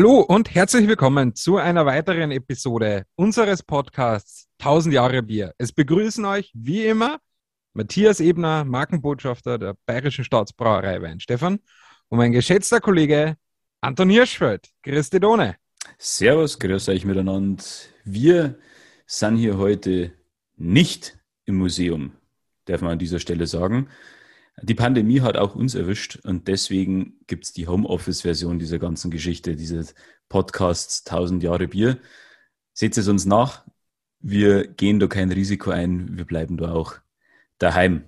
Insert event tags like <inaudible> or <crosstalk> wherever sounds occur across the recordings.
Hallo und herzlich willkommen zu einer weiteren Episode unseres Podcasts 1000 Jahre Bier. Es begrüßen euch wie immer Matthias Ebner, Markenbotschafter der Bayerischen Staatsbrauerei Weinstefan und mein geschätzter Kollege Anton Hirschfeld. Dich, Done. Servus, grüß euch miteinander. Wir sind hier heute nicht im Museum, darf man an dieser Stelle sagen. Die Pandemie hat auch uns erwischt und deswegen gibt es die Homeoffice-Version dieser ganzen Geschichte, dieses Podcasts 1000 Jahre Bier. Seht es uns nach. Wir gehen da kein Risiko ein. Wir bleiben da auch daheim.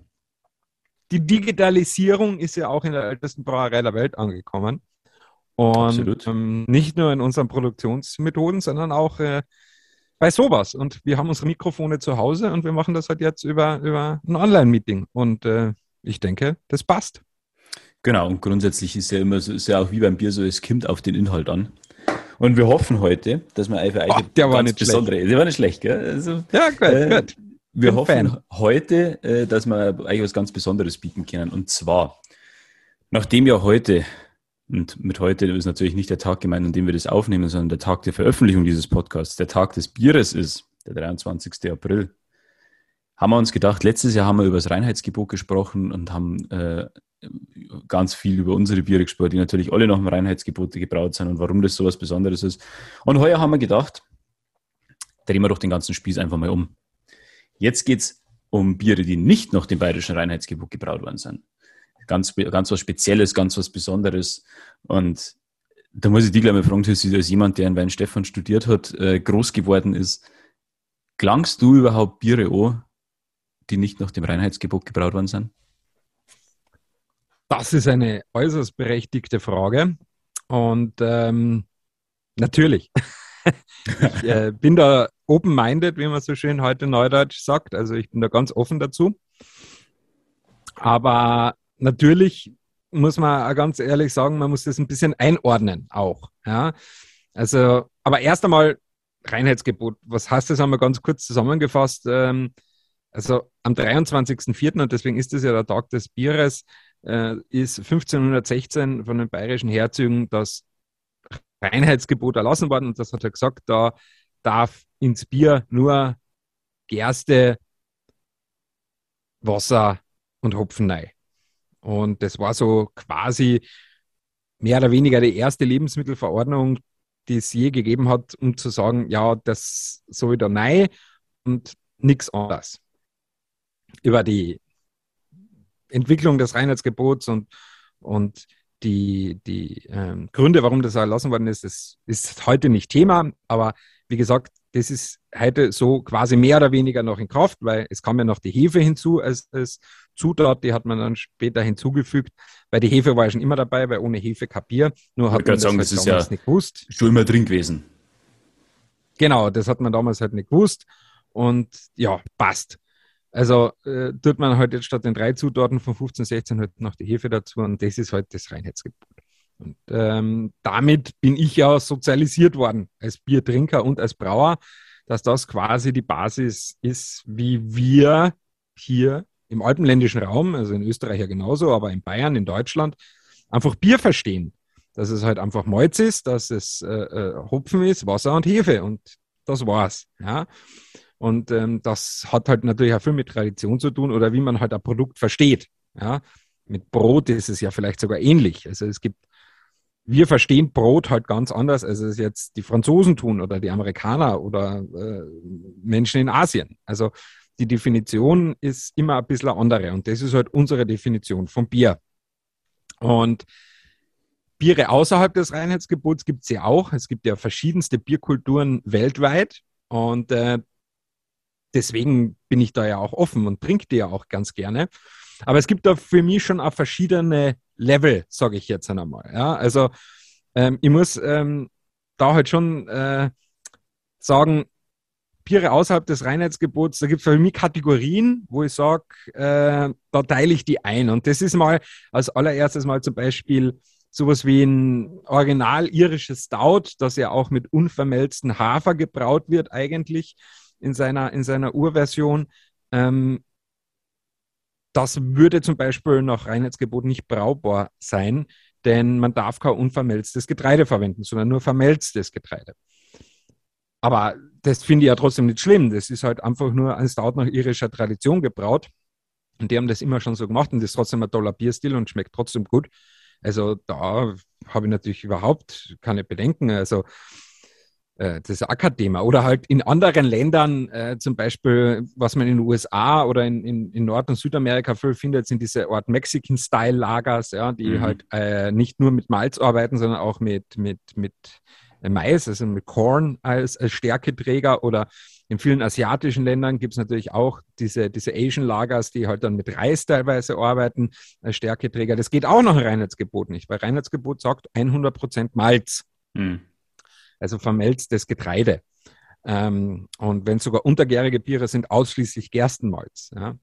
Die Digitalisierung ist ja auch in der ältesten Brauerei der Welt angekommen. Und ähm, nicht nur in unseren Produktionsmethoden, sondern auch äh, bei sowas. Und wir haben unsere Mikrofone zu Hause und wir machen das halt jetzt über, über ein Online-Meeting. Und äh, ich denke, das passt. Genau, und grundsätzlich ist ja immer so, ist ja auch wie beim Bier so, es kommt auf den Inhalt an. Und wir hoffen heute, dass wir einfach oh, der war nicht besondere, schlecht. der war nicht schlecht, gell? Also, ja, gut, äh, gut. Wir Bin hoffen Fan. heute, äh, dass wir eigentlich was ganz Besonderes bieten können. Und zwar, nachdem ja heute, und mit heute ist natürlich nicht der Tag gemeint, an dem wir das aufnehmen, sondern der Tag der Veröffentlichung dieses Podcasts, der Tag des Bieres ist, der 23. April, haben wir uns gedacht, letztes Jahr haben wir über das Reinheitsgebot gesprochen und haben äh, ganz viel über unsere Biere gesprochen, die natürlich alle nach dem Reinheitsgebot gebraut sind und warum das so was Besonderes ist. Und heuer haben wir gedacht, drehen wir doch den ganzen Spieß einfach mal um. Jetzt geht es um Biere, die nicht nach dem bayerischen Reinheitsgebot gebraut worden sind. Ganz, ganz was Spezielles, ganz was Besonderes. Und da muss ich dich gleich mal fragen, als jemand, der in Weinstefan studiert hat, äh, groß geworden ist, klangst du überhaupt Biere an, die nicht nach dem Reinheitsgebot gebraut worden sind? Das ist eine äußerst berechtigte Frage. Und ähm, natürlich. <laughs> ich äh, bin da open-minded, wie man so schön heute neudeutsch sagt. Also ich bin da ganz offen dazu. Aber natürlich muss man auch ganz ehrlich sagen, man muss das ein bisschen einordnen auch. Ja? Also, aber erst einmal Reinheitsgebot. Was heißt das? Wir ganz kurz zusammengefasst. Ähm, also am 23.04., und deswegen ist es ja der Tag des Bieres, äh, ist 1516 von den bayerischen Herzögen das Reinheitsgebot erlassen worden. Und das hat er gesagt, da darf ins Bier nur Gerste, Wasser und Hopfen rein. Und das war so quasi mehr oder weniger die erste Lebensmittelverordnung, die es je gegeben hat, um zu sagen, ja, das soll da rein und nichts anderes über die Entwicklung des Reinheitsgebots und, und die, die ähm, Gründe, warum das erlassen worden ist, das ist heute nicht Thema. Aber wie gesagt, das ist heute so quasi mehr oder weniger noch in Kraft, weil es kam ja noch die Hefe hinzu als, als Zutat, die hat man dann später hinzugefügt, weil die Hefe war ja schon immer dabei, weil ohne Hefe kein Bier. Nur hat man das, sagen, halt das ist ja nicht gewusst. Schon immer drin gewesen. Genau, das hat man damals halt nicht gewusst. Und ja, passt. Also äh, tut man halt jetzt statt den drei Zutaten von 15, 16 halt noch die Hefe dazu und das ist halt das Reinheitsgebot. Und ähm, damit bin ich ja sozialisiert worden als Biertrinker und als Brauer, dass das quasi die Basis ist, wie wir hier im alpenländischen Raum, also in Österreich ja genauso, aber in Bayern, in Deutschland, einfach Bier verstehen. Dass es halt einfach Malz ist, dass es äh, äh, Hopfen ist, Wasser und Hefe und das war's. Ja. Und ähm, das hat halt natürlich auch viel mit Tradition zu tun oder wie man halt ein Produkt versteht. Ja? Mit Brot ist es ja vielleicht sogar ähnlich. Also es gibt, wir verstehen Brot halt ganz anders, als es jetzt die Franzosen tun oder die Amerikaner oder äh, Menschen in Asien. Also die Definition ist immer ein bisschen andere und das ist halt unsere Definition von Bier. Und Biere außerhalb des Reinheitsgebots gibt es ja auch. Es gibt ja verschiedenste Bierkulturen weltweit. Und äh, deswegen bin ich da ja auch offen und trinke die ja auch ganz gerne. Aber es gibt da für mich schon auch verschiedene Level, sage ich jetzt einmal. Ja, also ähm, ich muss ähm, da halt schon äh, sagen, Biere außerhalb des Reinheitsgebots, da gibt es für mich Kategorien, wo ich sage, äh, da teile ich die ein. Und das ist mal als allererstes mal zum Beispiel sowas wie ein original irisches Stout, das ja auch mit unvermelzten Hafer gebraut wird eigentlich in seiner, in seiner Urversion. Ähm, das würde zum Beispiel nach Reinheitsgebot nicht brauchbar sein. denn man darf kein unvermelztes Getreide verwenden, sondern nur vermelztes Getreide. Aber das finde ich ja trotzdem nicht schlimm. Das ist halt einfach nur ein Stout nach irischer Tradition gebraut. Und die haben das immer schon so gemacht und das ist trotzdem ein toller Bierstil und schmeckt trotzdem gut. Also da habe ich natürlich überhaupt keine Bedenken. Also das ist auch kein Thema. Oder halt in anderen Ländern, äh, zum Beispiel, was man in den USA oder in, in, in Nord- und Südamerika viel findet, sind diese Ort Mexican-Style-Lagers, ja, die mhm. halt äh, nicht nur mit Malz arbeiten, sondern auch mit, mit, mit Mais, also mit Corn als, als Stärketräger oder in vielen asiatischen Ländern gibt es natürlich auch diese, diese Asian Lagers, die halt dann mit Reis teilweise arbeiten als Stärketräger. Das geht auch nach dem Reinheitsgebot nicht, weil Reinheitsgebot sagt 100% Malz. Hm. Also vermelztes Getreide. Ähm, und wenn sogar untergärige Biere sind, ausschließlich Gerstenmalz. Ja.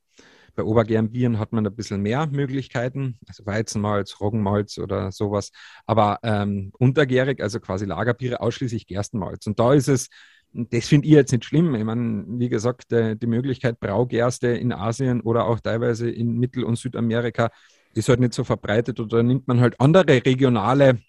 Bei obergären Bieren hat man ein bisschen mehr Möglichkeiten, also Weizenmalz, Roggenmalz oder sowas. Aber ähm, untergärig, also quasi Lagerbiere, ausschließlich Gerstenmalz. Und da ist es, das finde ich jetzt nicht schlimm. Ich meine, wie gesagt, die, die Möglichkeit Braugerste in Asien oder auch teilweise in Mittel- und Südamerika ist halt nicht so verbreitet oder nimmt man halt andere regionale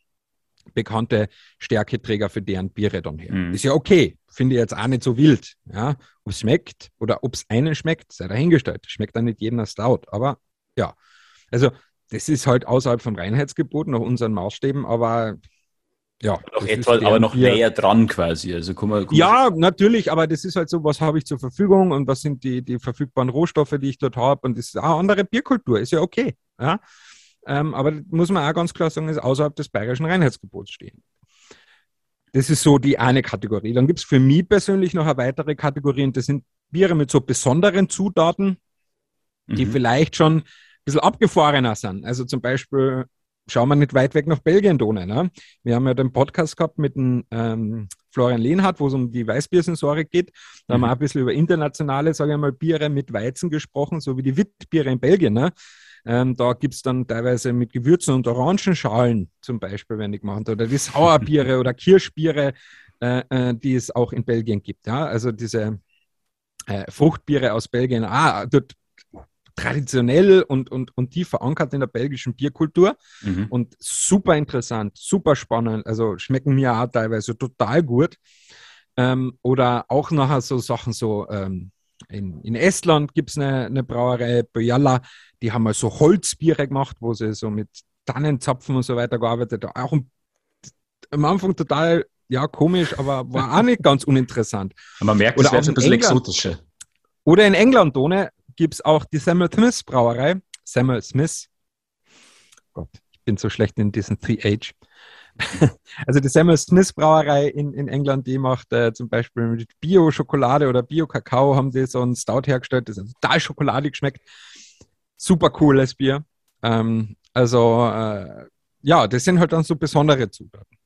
bekannte Stärketräger für deren Biere dann her. Mhm. Ist ja okay, finde ich jetzt auch nicht so wild. Ja, ob es schmeckt oder ob es einen schmeckt, sei dahingestellt. Schmeckt dann nicht jedem Stout, aber ja. Also das ist halt außerhalb vom Reinheitsgebot nach unseren Maßstäben, aber ja. Noch etwa, aber noch Bier. näher dran quasi. Also guck mal, guck ja, natürlich, aber das ist halt so, was habe ich zur Verfügung und was sind die, die verfügbaren Rohstoffe, die ich dort habe und das ist auch eine andere Bierkultur, ist ja okay. Ja. Ähm, aber muss man auch ganz klar sagen, ist außerhalb des bayerischen Reinheitsgebots stehen. Das ist so die eine Kategorie. Dann gibt es für mich persönlich noch eine weitere Kategorie und das sind Biere mit so besonderen Zutaten, die mhm. vielleicht schon ein bisschen abgefahrener sind. Also zum Beispiel schauen wir nicht weit weg nach Belgien, Donau. Ne? Wir haben ja den Podcast gehabt mit dem ähm, Florian Lehnhardt, wo es um die Weißbiersensorik geht. Da mhm. haben wir mhm. ein bisschen über internationale, sage ich mal, Biere mit Weizen gesprochen, so wie die Witbiere in Belgien. Ne? Ähm, da gibt es dann teilweise mit Gewürzen und Orangenschalen zum Beispiel, wenn ich gemacht oder die Sauerbiere oder Kirschbiere, äh, äh, die es auch in Belgien gibt. Ja? Also diese äh, Fruchtbiere aus Belgien, ah, dort traditionell und, und, und tief verankert in der belgischen Bierkultur mhm. und super interessant, super spannend. Also schmecken mir auch teilweise total gut. Ähm, oder auch nachher so Sachen so, ähm, in, in Estland gibt es eine, eine Brauerei, Bojala, die haben mal so Holzbiere gemacht, wo sie so mit Tannenzapfen und so weiter gearbeitet haben. Auch am Anfang total, ja, komisch, aber war auch nicht ganz uninteressant. man merkt, Oder es ein bisschen exotischer. Oder in England, ohne, gibt es auch die Samuel Smith Brauerei. Samuel Smith. Gott, ich bin so schlecht in diesen 3H. <laughs> also die Samuel Smith Brauerei in, in England, die macht äh, zum Beispiel mit Bio-Schokolade oder Bio-Kakao, haben die so ein Stout hergestellt, das total schokoladig schmeckt. Super cooles Bier. Ähm, also äh, ja, das sind halt dann so besondere Zutaten.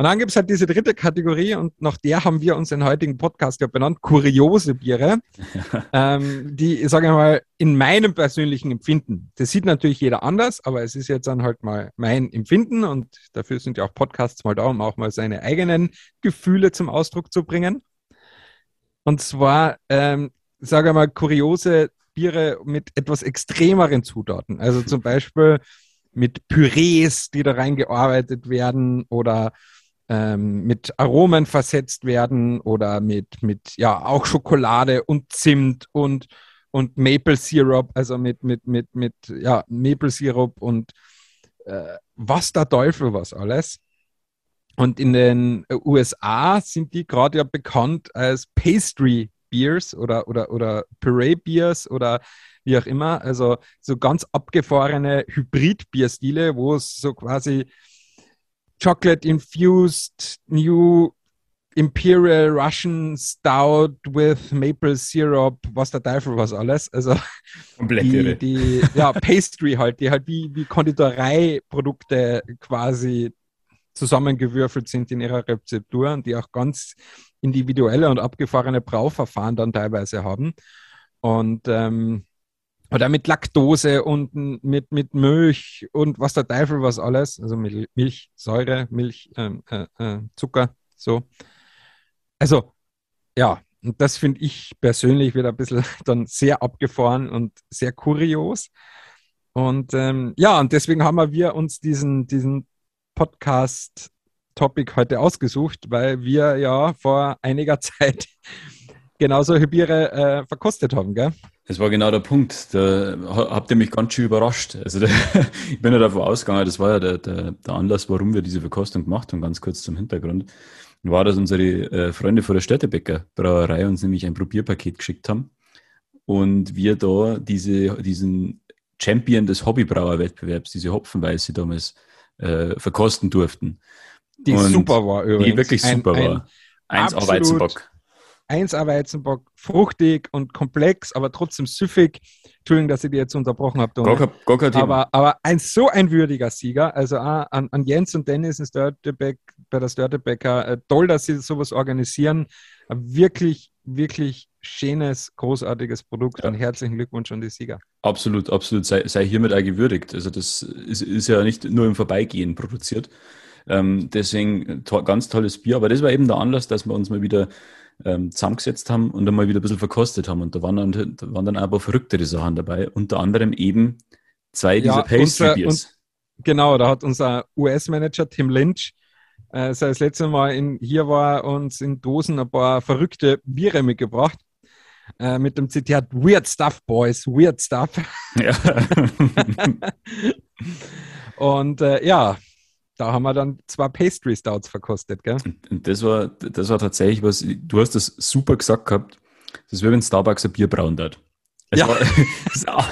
Und dann gibt es halt diese dritte Kategorie und nach der haben wir uns den heutigen Podcast ja benannt, kuriose Biere, <laughs> ähm, die, sage ich mal, in meinem persönlichen Empfinden, das sieht natürlich jeder anders, aber es ist jetzt dann halt mal mein Empfinden und dafür sind ja auch Podcasts mal da, um auch mal seine eigenen Gefühle zum Ausdruck zu bringen. Und zwar, ähm, sage ich mal, kuriose Biere mit etwas extremeren Zutaten. Also zum <laughs> Beispiel mit Pürees, die da reingearbeitet werden oder ähm, mit Aromen versetzt werden oder mit, mit ja auch Schokolade und Zimt und, und Maple Syrup, also mit, mit, mit, mit ja, Maple Syrup und äh, was der Teufel was alles. Und in den USA sind die gerade ja bekannt als Pastry Beers oder, oder, oder Puree Beers oder wie auch immer. Also so ganz abgefahrene Hybrid-Bierstile, wo es so quasi chocolate infused new Imperial Russian Stout with Maple Syrup, was der Teufel was alles. Also Komplett die, die ja, <laughs> Pastry halt, die halt wie, wie Konditoreiprodukte quasi zusammengewürfelt sind in ihrer Rezeptur und die auch ganz individuelle und abgefahrene Brauverfahren dann teilweise haben. Und ähm, oder mit Laktose und mit, mit Milch und was der Teufel was alles, also mit Milch, Säure, Milch, ähm, äh, äh, Zucker, so. Also, ja, und das finde ich persönlich wieder ein bisschen <laughs> dann sehr abgefahren und sehr kurios. Und ähm, ja, und deswegen haben wir uns diesen, diesen Podcast-Topic heute ausgesucht, weil wir ja vor einiger <laughs> Zeit genau solche Biere äh, verkostet haben, gell? Das war genau der Punkt. Da habt ihr mich ganz schön überrascht. Also da, <laughs> ich bin ja davon ausgegangen, das war ja der, der, der, Anlass, warum wir diese Verkostung gemacht haben, ganz kurz zum Hintergrund. War, dass unsere äh, Freunde von der Städtebäcker Brauerei uns nämlich ein Probierpaket geschickt haben und wir da diese, diesen Champion des Hobbybrauerwettbewerbs, diese Hopfenweiße damals äh, verkosten durften. Die und super war übrigens. Die wirklich super ein, war. Eins Weizenbock. Eins Weizenbock, fruchtig und komplex, aber trotzdem süffig. Entschuldigung, dass ich die jetzt unterbrochen habe. Gar, kein Thema. Aber, aber ein so ein würdiger Sieger. Also an, an Jens und Dennis in Störtebeck, bei der Störtebecker. Äh, toll, dass sie sowas organisieren. Wirklich, wirklich schönes, großartiges Produkt ja. und herzlichen Glückwunsch an die Sieger. Absolut, absolut. Sei, sei hiermit auch gewürdigt. Also das ist, ist ja nicht nur im Vorbeigehen produziert. Ähm, deswegen to ganz tolles Bier. Aber das war eben der Anlass, dass wir uns mal wieder ähm, zusammengesetzt haben und dann mal wieder ein bisschen verkostet haben. Und da waren dann, da waren dann aber verrücktere Sachen dabei. Unter anderem eben zwei dieser ja, Pastry Beers. Genau, da hat unser US-Manager Tim Lynch äh, das letzte Mal in, hier war, uns in Dosen ein paar verrückte Biere mitgebracht. Äh, mit dem Zitat Weird Stuff, Boys, Weird Stuff. Ja. <laughs> und äh, ja, da haben wir dann zwei Pastry Stouts verkostet, gell? Und das war, das war tatsächlich was, du hast das super gesagt gehabt, das wäre, wenn Starbucks ein Bier brauen hat. ja. <laughs> War,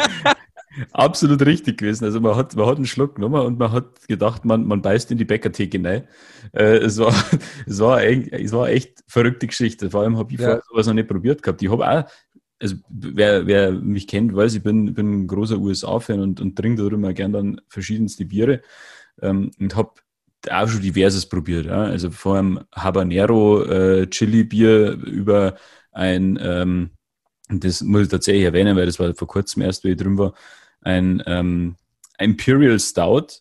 absolut richtig gewesen. Also man hat, man hat einen Schluck genommen und man hat gedacht, man, man beißt in die Bäckertheke rein. Äh, es, war, <laughs> es, war echt, es war echt verrückte Geschichte. Vor allem habe ich ja. vorher sowas noch nicht probiert gehabt. Ich habe auch, also wer, wer mich kennt, weiß, ich bin, bin ein großer USA-Fan und, und trinke darüber gern dann verschiedenste Biere ähm, und habe auch schon diverses probiert. Ja? Also vor allem Habanero äh, Chili-Bier über ein, ähm, das muss ich tatsächlich erwähnen, weil das war vor kurzem erst, wie ich drin war, ein ähm, Imperial Stout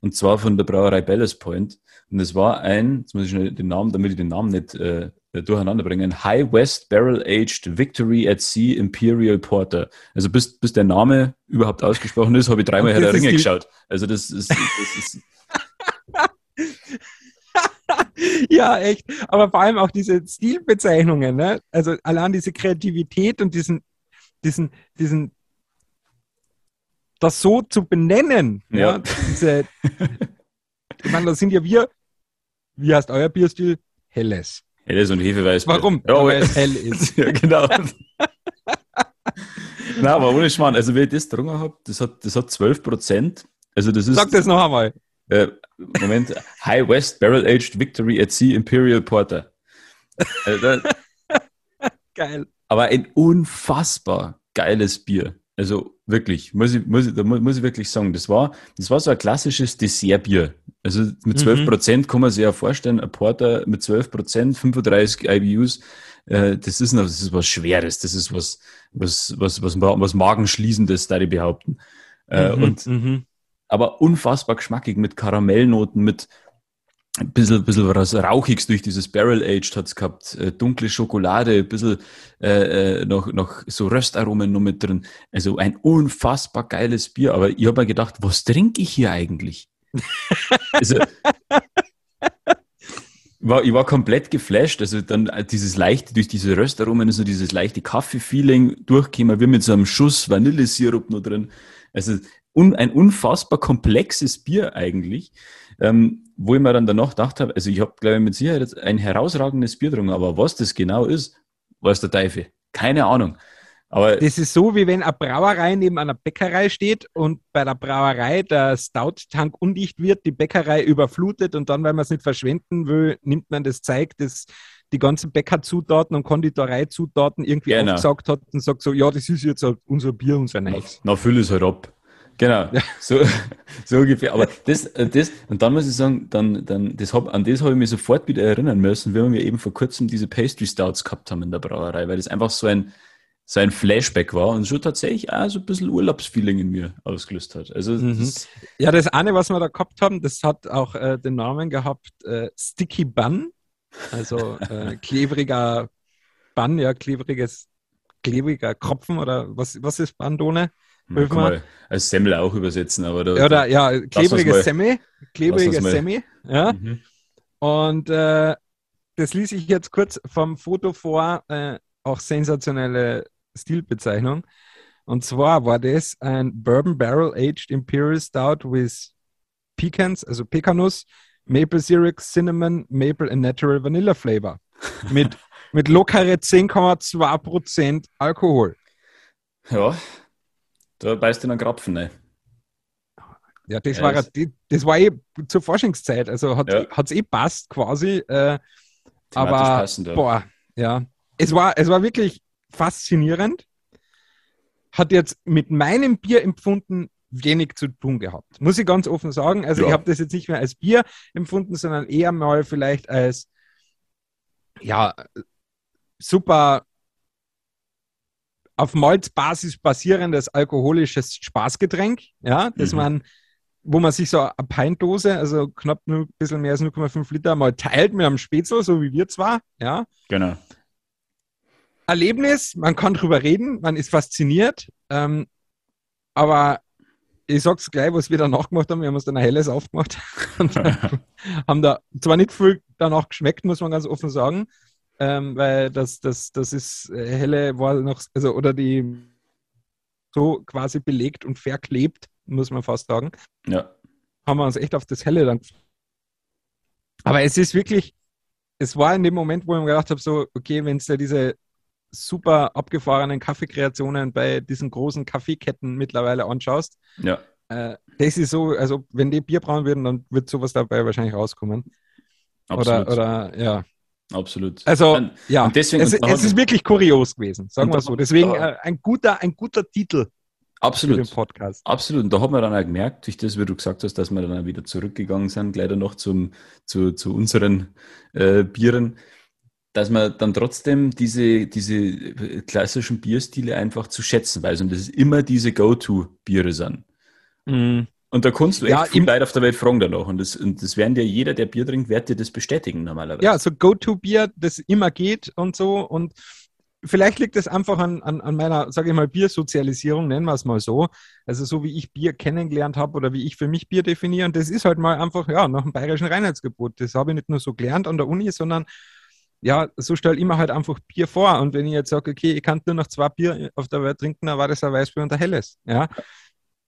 und zwar von der Brauerei Ballast Point. Und es war ein, jetzt muss ich schnell den Namen, damit ich den Namen nicht äh, durcheinander bringe, ein High West Barrel Aged Victory at Sea Imperial Porter. Also bis, bis der Name überhaupt ausgesprochen ist, habe ich dreimal <laughs> Herr der Ringe geschaut. Also das ist, das ist <laughs> ja, echt. Aber vor allem auch diese Stilbezeichnungen, ne? Also allein diese Kreativität und diesen, diesen, diesen, das so zu benennen. Ja. ja diese, <laughs> ich meine, da sind ja wir, wie heißt euer Bierstil? Helles. Helles und Hefeweiß. Warum? Ja, weil es hell <laughs> ist. ja, genau. <laughs> Na, aber ohne Schmarrn. Also, wer das getrunken hat, das hat, das hat 12 Prozent. Also, das ist. Sag das noch einmal. Äh, Moment. High West Barrel Aged Victory at Sea Imperial Porter. Also, <laughs> Geil. Aber ein unfassbar geiles Bier. Also wirklich, muss ich, muss ich, da muss ich wirklich sagen, das war, das war so ein klassisches Dessertbier. Also mit 12 mhm. Prozent mhm. kann man sich ja vorstellen, ein Porter mit 12 Prozent, 35 IBUs, äh, das ist noch, das ist was Schweres, das ist was, was, was, was, was Magenschließendes, da die behaupten. Äh, mhm, und, mhm. aber unfassbar geschmackig mit Karamellnoten, mit, ein bisschen, bisschen was Rauchiges durch dieses Barrel Aged hat's gehabt, äh, dunkle Schokolade, ein bisschen äh, äh, noch, noch so Röstaromen noch mit drin. Also ein unfassbar geiles Bier. Aber ich habe mir gedacht, was trinke ich hier eigentlich? <laughs> also, war, ich war komplett geflasht. Also dann dieses leichte, durch diese Röstaromen, so dieses leichte Kaffee-Feeling durchkäme, wie mit so einem Schuss Vanillesirup noch drin. Also un, ein unfassbar komplexes Bier eigentlich. Ähm, wo ich mir dann danach gedacht habe, also ich habe, glaube ich, mit Sicherheit jetzt ein herausragendes Bier getrunken, aber was das genau ist, weiß der Teufel. Keine Ahnung. Aber das ist so, wie wenn eine Brauerei neben einer Bäckerei steht und bei der Brauerei der Stout-Tank undicht wird, die Bäckerei überflutet und dann, weil man es nicht verschwenden will, nimmt man das Zeug, das die ganzen Bäckerzutaten und Konditoreizutaten irgendwie genau. aufgesaugt hat und sagt so, ja, das ist jetzt unser Bier, unser Neues. Na, füll es halt ab. Genau, ja. <laughs> so, so ungefähr. Aber das, äh, das, und dann muss ich sagen, dann, dann, das hab, an das habe ich mich sofort wieder erinnern müssen, wenn wir eben vor kurzem diese Pastry Stouts gehabt haben in der Brauerei, weil das einfach so ein, so ein Flashback war und schon tatsächlich auch so ein bisschen Urlaubsfeeling in mir ausgelöst hat. Also mhm. das ja, das eine, was wir da gehabt haben, das hat auch äh, den Namen gehabt äh, Sticky Bun, also äh, <laughs> klebriger Bun, ja, klebriges, klebriger Kropfen oder was, was ist Bandone? Kann man als Semmel auch übersetzen, aber da, Oder ja, klebrige Semmel, klebrige Semmel, ja. Mhm. Und äh, das ließ ich jetzt kurz vom Foto vor, äh, auch sensationelle Stilbezeichnung. Und zwar war das ein Bourbon Barrel Aged Imperial Stout with Pecans, also Pekanuss, Maple Syrup, Cinnamon, Maple and Natural Vanilla Flavor. <laughs> Mit, mit lockere 10,2% Alkohol. Ja, da beißt du einen Krapfen, ne? Ja, das, ja, war, das, das war eh zur Forschungszeit, also hat es ja. eh passt quasi. Äh, aber, passend, ja. boah, ja. Es war, es war wirklich faszinierend. Hat jetzt mit meinem Bier empfunden wenig zu tun gehabt. Muss ich ganz offen sagen. Also ja. ich habe das jetzt nicht mehr als Bier empfunden, sondern eher mal vielleicht als ja super auf Malzbasis basierendes alkoholisches Spaßgetränk, ja, das mhm. man, wo man sich so eine Peintdose, also knapp nur ein bisschen mehr als 0,5 Liter, mal teilt mit einem Spätzle, so wie wir zwar, ja. Genau. Erlebnis, man kann drüber reden, man ist fasziniert, ähm, aber ich sag's gleich, was wir danach gemacht haben. Wir haben uns dann ein helles aufgemacht <laughs> und <laughs> haben da zwar nicht viel danach geschmeckt, muss man ganz offen sagen, ähm, weil das, das, das ist äh, helle war noch, also oder die so quasi belegt und verklebt, muss man fast sagen. Ja. Haben wir uns echt auf das helle dann. Aber es ist wirklich, es war in dem Moment, wo ich mir gedacht habe, so, okay, wenn es da diese super abgefahrenen Kaffeekreationen bei diesen großen Kaffeeketten mittlerweile anschaust. Ja. Äh, das ist so, also wenn die Bier brauen würden, dann wird sowas dabei wahrscheinlich rauskommen. Absolut. Oder, oder ja. Absolut. Also, und, ja, und deswegen, es, es ist wirklich kurios gewesen, sagen wir so. Deswegen äh, ein, guter, ein guter Titel. Absolut. Für den Podcast. Absolut. Und da hat man dann auch gemerkt, durch das, wie du gesagt hast, dass wir dann auch wieder zurückgegangen sind, gleich noch zum, zu, zu unseren äh, Bieren dass man dann trotzdem diese, diese klassischen Bierstile einfach zu schätzen weiß und das ist immer diese Go-To-Biere sind. Mm. Und da kannst du echt ja, viel Leute auf der Welt fragen danach. Und das, und das werden dir jeder, der Bier trinkt, wird dir das bestätigen normalerweise. Ja, so Go-To-Bier, das immer geht und so. Und vielleicht liegt das einfach an, an, an meiner, sage ich mal, Biersozialisierung, nennen wir es mal so. Also so wie ich Bier kennengelernt habe oder wie ich für mich Bier definiere. Und das ist halt mal einfach, ja, nach dem bayerischen Reinheitsgebot. Das habe ich nicht nur so gelernt an der Uni, sondern ja, so stelle ich mir halt einfach Bier vor. Und wenn ich jetzt sage, okay, ich kann nur noch zwei Bier auf der Welt trinken, dann war das ein Weißbier und ein helles. Ja,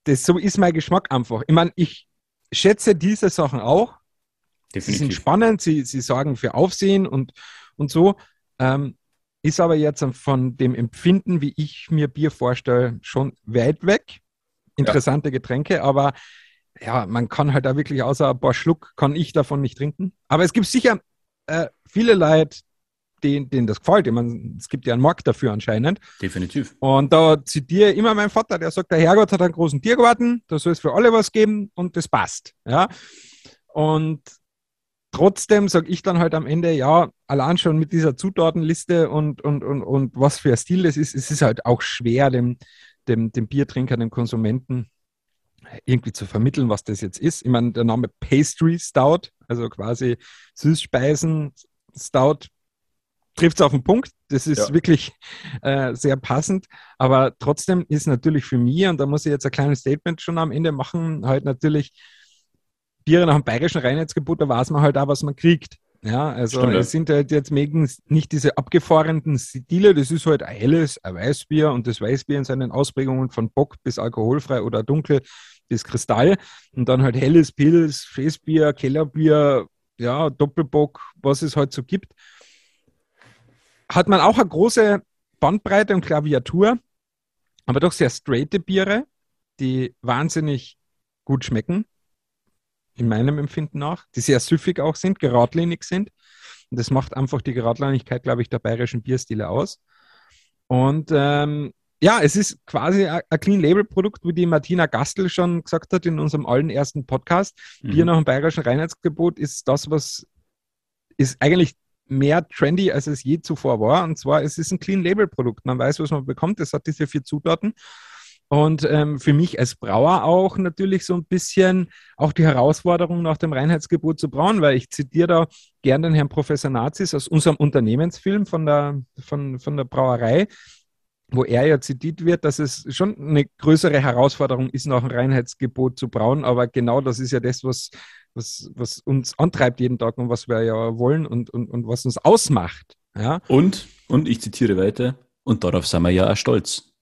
das, so ist mein Geschmack einfach. Ich meine, ich schätze diese Sachen auch. Definitiv. Sie sind spannend, sie, sie sorgen für Aufsehen und, und so. Ähm, ist aber jetzt von dem Empfinden, wie ich mir Bier vorstelle, schon weit weg. Interessante ja. Getränke, aber ja, man kann halt da wirklich außer ein paar Schluck, kann ich davon nicht trinken. Aber es gibt sicher äh, viele Leute, denen, denen das gefällt. Ich meine, es gibt ja einen Markt dafür anscheinend. Definitiv. Und da zitiere ich immer meinen Vater, der sagt, der Herrgott hat einen großen Tiergarten, da soll es für alle was geben und das passt. Ja. Und trotzdem sage ich dann halt am Ende, ja, allein schon mit dieser Zutatenliste und, und, und, und was für ein Stil das ist, es ist halt auch schwer, dem, dem, dem Biertrinker, dem Konsumenten irgendwie zu vermitteln, was das jetzt ist. Ich meine, der Name Pastry Stout, also quasi Süßspeisen Stout, trifft es auf den Punkt. Das ist ja. wirklich äh, sehr passend. Aber trotzdem ist natürlich für mich, und da muss ich jetzt ein kleines Statement schon am Ende machen, halt natürlich Biere nach dem bayerischen Reinheitsgebot, da weiß man halt auch, was man kriegt. Ja, also Stimmt, es sind halt jetzt nicht diese abgefahrenen Stile, das ist halt ein helles, ein Weißbier und das Weißbier in seinen Ausprägungen von Bock bis alkoholfrei oder dunkel bis Kristall und dann halt helles Pils, Festbier, Kellerbier, ja, Doppelbock, was es halt so gibt. Hat man auch eine große Bandbreite und Klaviatur, aber doch sehr straighte Biere, die wahnsinnig gut schmecken, in meinem Empfinden nach, die sehr süffig auch sind, geradlinig sind. Und das macht einfach die Geradlinigkeit, glaube ich, der bayerischen Bierstile aus. Und ähm, ja, es ist quasi ein Clean Label Produkt, wie die Martina Gastel schon gesagt hat in unserem allen ersten Podcast. Mhm. Bier nach dem bayerischen Reinheitsgebot ist das, was ist eigentlich mehr trendy, als es je zuvor war. Und zwar, es ist ein Clean Label Produkt. Man weiß, was man bekommt. Es hat diese vier Zutaten. Und ähm, für mich als Brauer auch natürlich so ein bisschen auch die Herausforderung nach dem Reinheitsgebot zu brauen, weil ich zitiere da gern den Herrn Professor Nazis aus unserem Unternehmensfilm von der, von, von der Brauerei wo er ja zitiert wird, dass es schon eine größere Herausforderung ist, nach einem Reinheitsgebot zu brauen. Aber genau das ist ja das, was, was, was uns antreibt jeden Tag und was wir ja wollen und, und, und was uns ausmacht. Ja? Und, und ich zitiere weiter, und darauf sind wir ja auch stolz.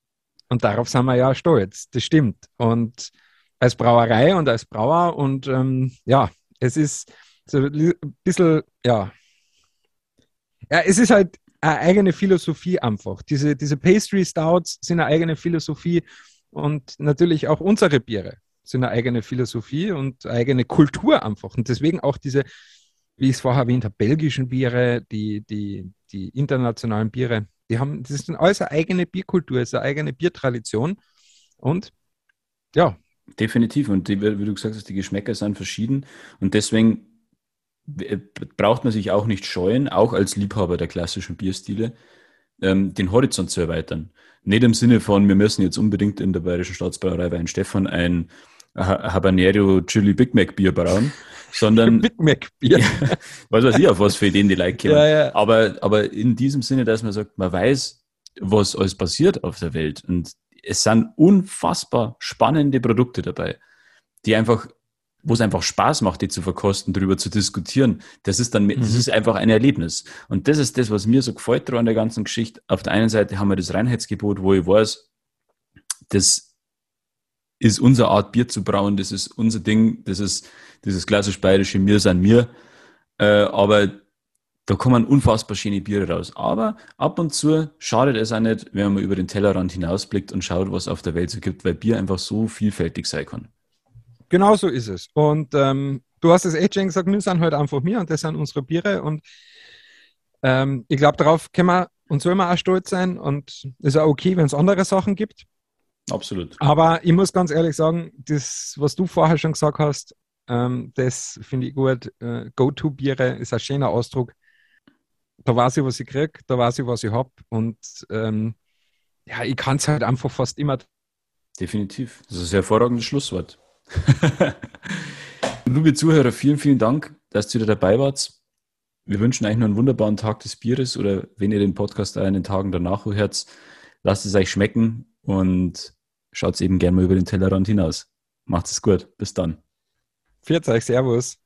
Und darauf sind wir ja stolz, das stimmt. Und als Brauerei und als Brauer und ähm, ja, es ist so ein bisschen, ja, ja, es ist halt eine eigene Philosophie einfach. Diese, diese Pastry Stouts sind eine eigene Philosophie und natürlich auch unsere Biere sind eine eigene Philosophie und eine eigene Kultur einfach. Und deswegen auch diese, wie ich es vorher erwähnt habe, belgischen Biere, die, die, die internationalen Biere, die haben, das ist alles eine eigene Bierkultur, ist eine eigene Biertradition. Und ja. Definitiv. Und die, wie du gesagt hast, die Geschmäcker sind verschieden. Und deswegen braucht man sich auch nicht scheuen, auch als Liebhaber der klassischen Bierstile, ähm, den Horizont zu erweitern. Nicht im Sinne von, wir müssen jetzt unbedingt in der Bayerischen Staatsbrauerei Weinstefan ein Habanero Chili Big Mac Bier brauen, sondern <laughs> Big Mac Bier. <laughs> was weiß ich, auf was für Ideen die Leute kommen. Ja, ja. Aber, aber in diesem Sinne, dass man sagt, man weiß, was alles passiert auf der Welt und es sind unfassbar spannende Produkte dabei, die einfach wo es einfach Spaß macht, die zu verkosten, darüber zu diskutieren. Das ist dann, mhm. das ist einfach ein Erlebnis. Und das ist das, was mir so gefällt an der ganzen Geschichte. Auf der einen Seite haben wir das Reinheitsgebot, wo ich weiß, das ist unsere Art, Bier zu brauen, das ist unser Ding, das ist dieses klassisch bayerische Mir sein Mir. Äh, aber da kommen unfassbar schöne Biere raus. Aber ab und zu schadet es auch nicht, wenn man über den Tellerrand hinausblickt und schaut, was auf der Welt so gibt, weil Bier einfach so vielfältig sein kann. Genau so ist es. Und ähm, du hast es echt schon gesagt, wir sind halt einfach mir und das sind unsere Biere. Und ähm, ich glaube, darauf können wir und sollen wir auch stolz sein. Und es ist auch okay, wenn es andere Sachen gibt. Absolut. Aber ich muss ganz ehrlich sagen, das, was du vorher schon gesagt hast, ähm, das finde ich gut. Äh, Go-To-Biere ist ein schöner Ausdruck. Da weiß ich, was ich kriege, da weiß ich, was ich habe. Und ähm, ja, ich kann es halt einfach fast immer. Definitiv. Das ist ein hervorragendes Schlusswort. <laughs> Liebe Zuhörer, vielen, vielen Dank, dass ihr wieder dabei wart. Wir wünschen euch noch einen wunderbaren Tag des Bieres oder wenn ihr den Podcast in den Tagen danach hört, lasst es euch schmecken und schaut eben gerne mal über den Tellerrand hinaus. Macht es gut. Bis dann. Viert euch. Servus.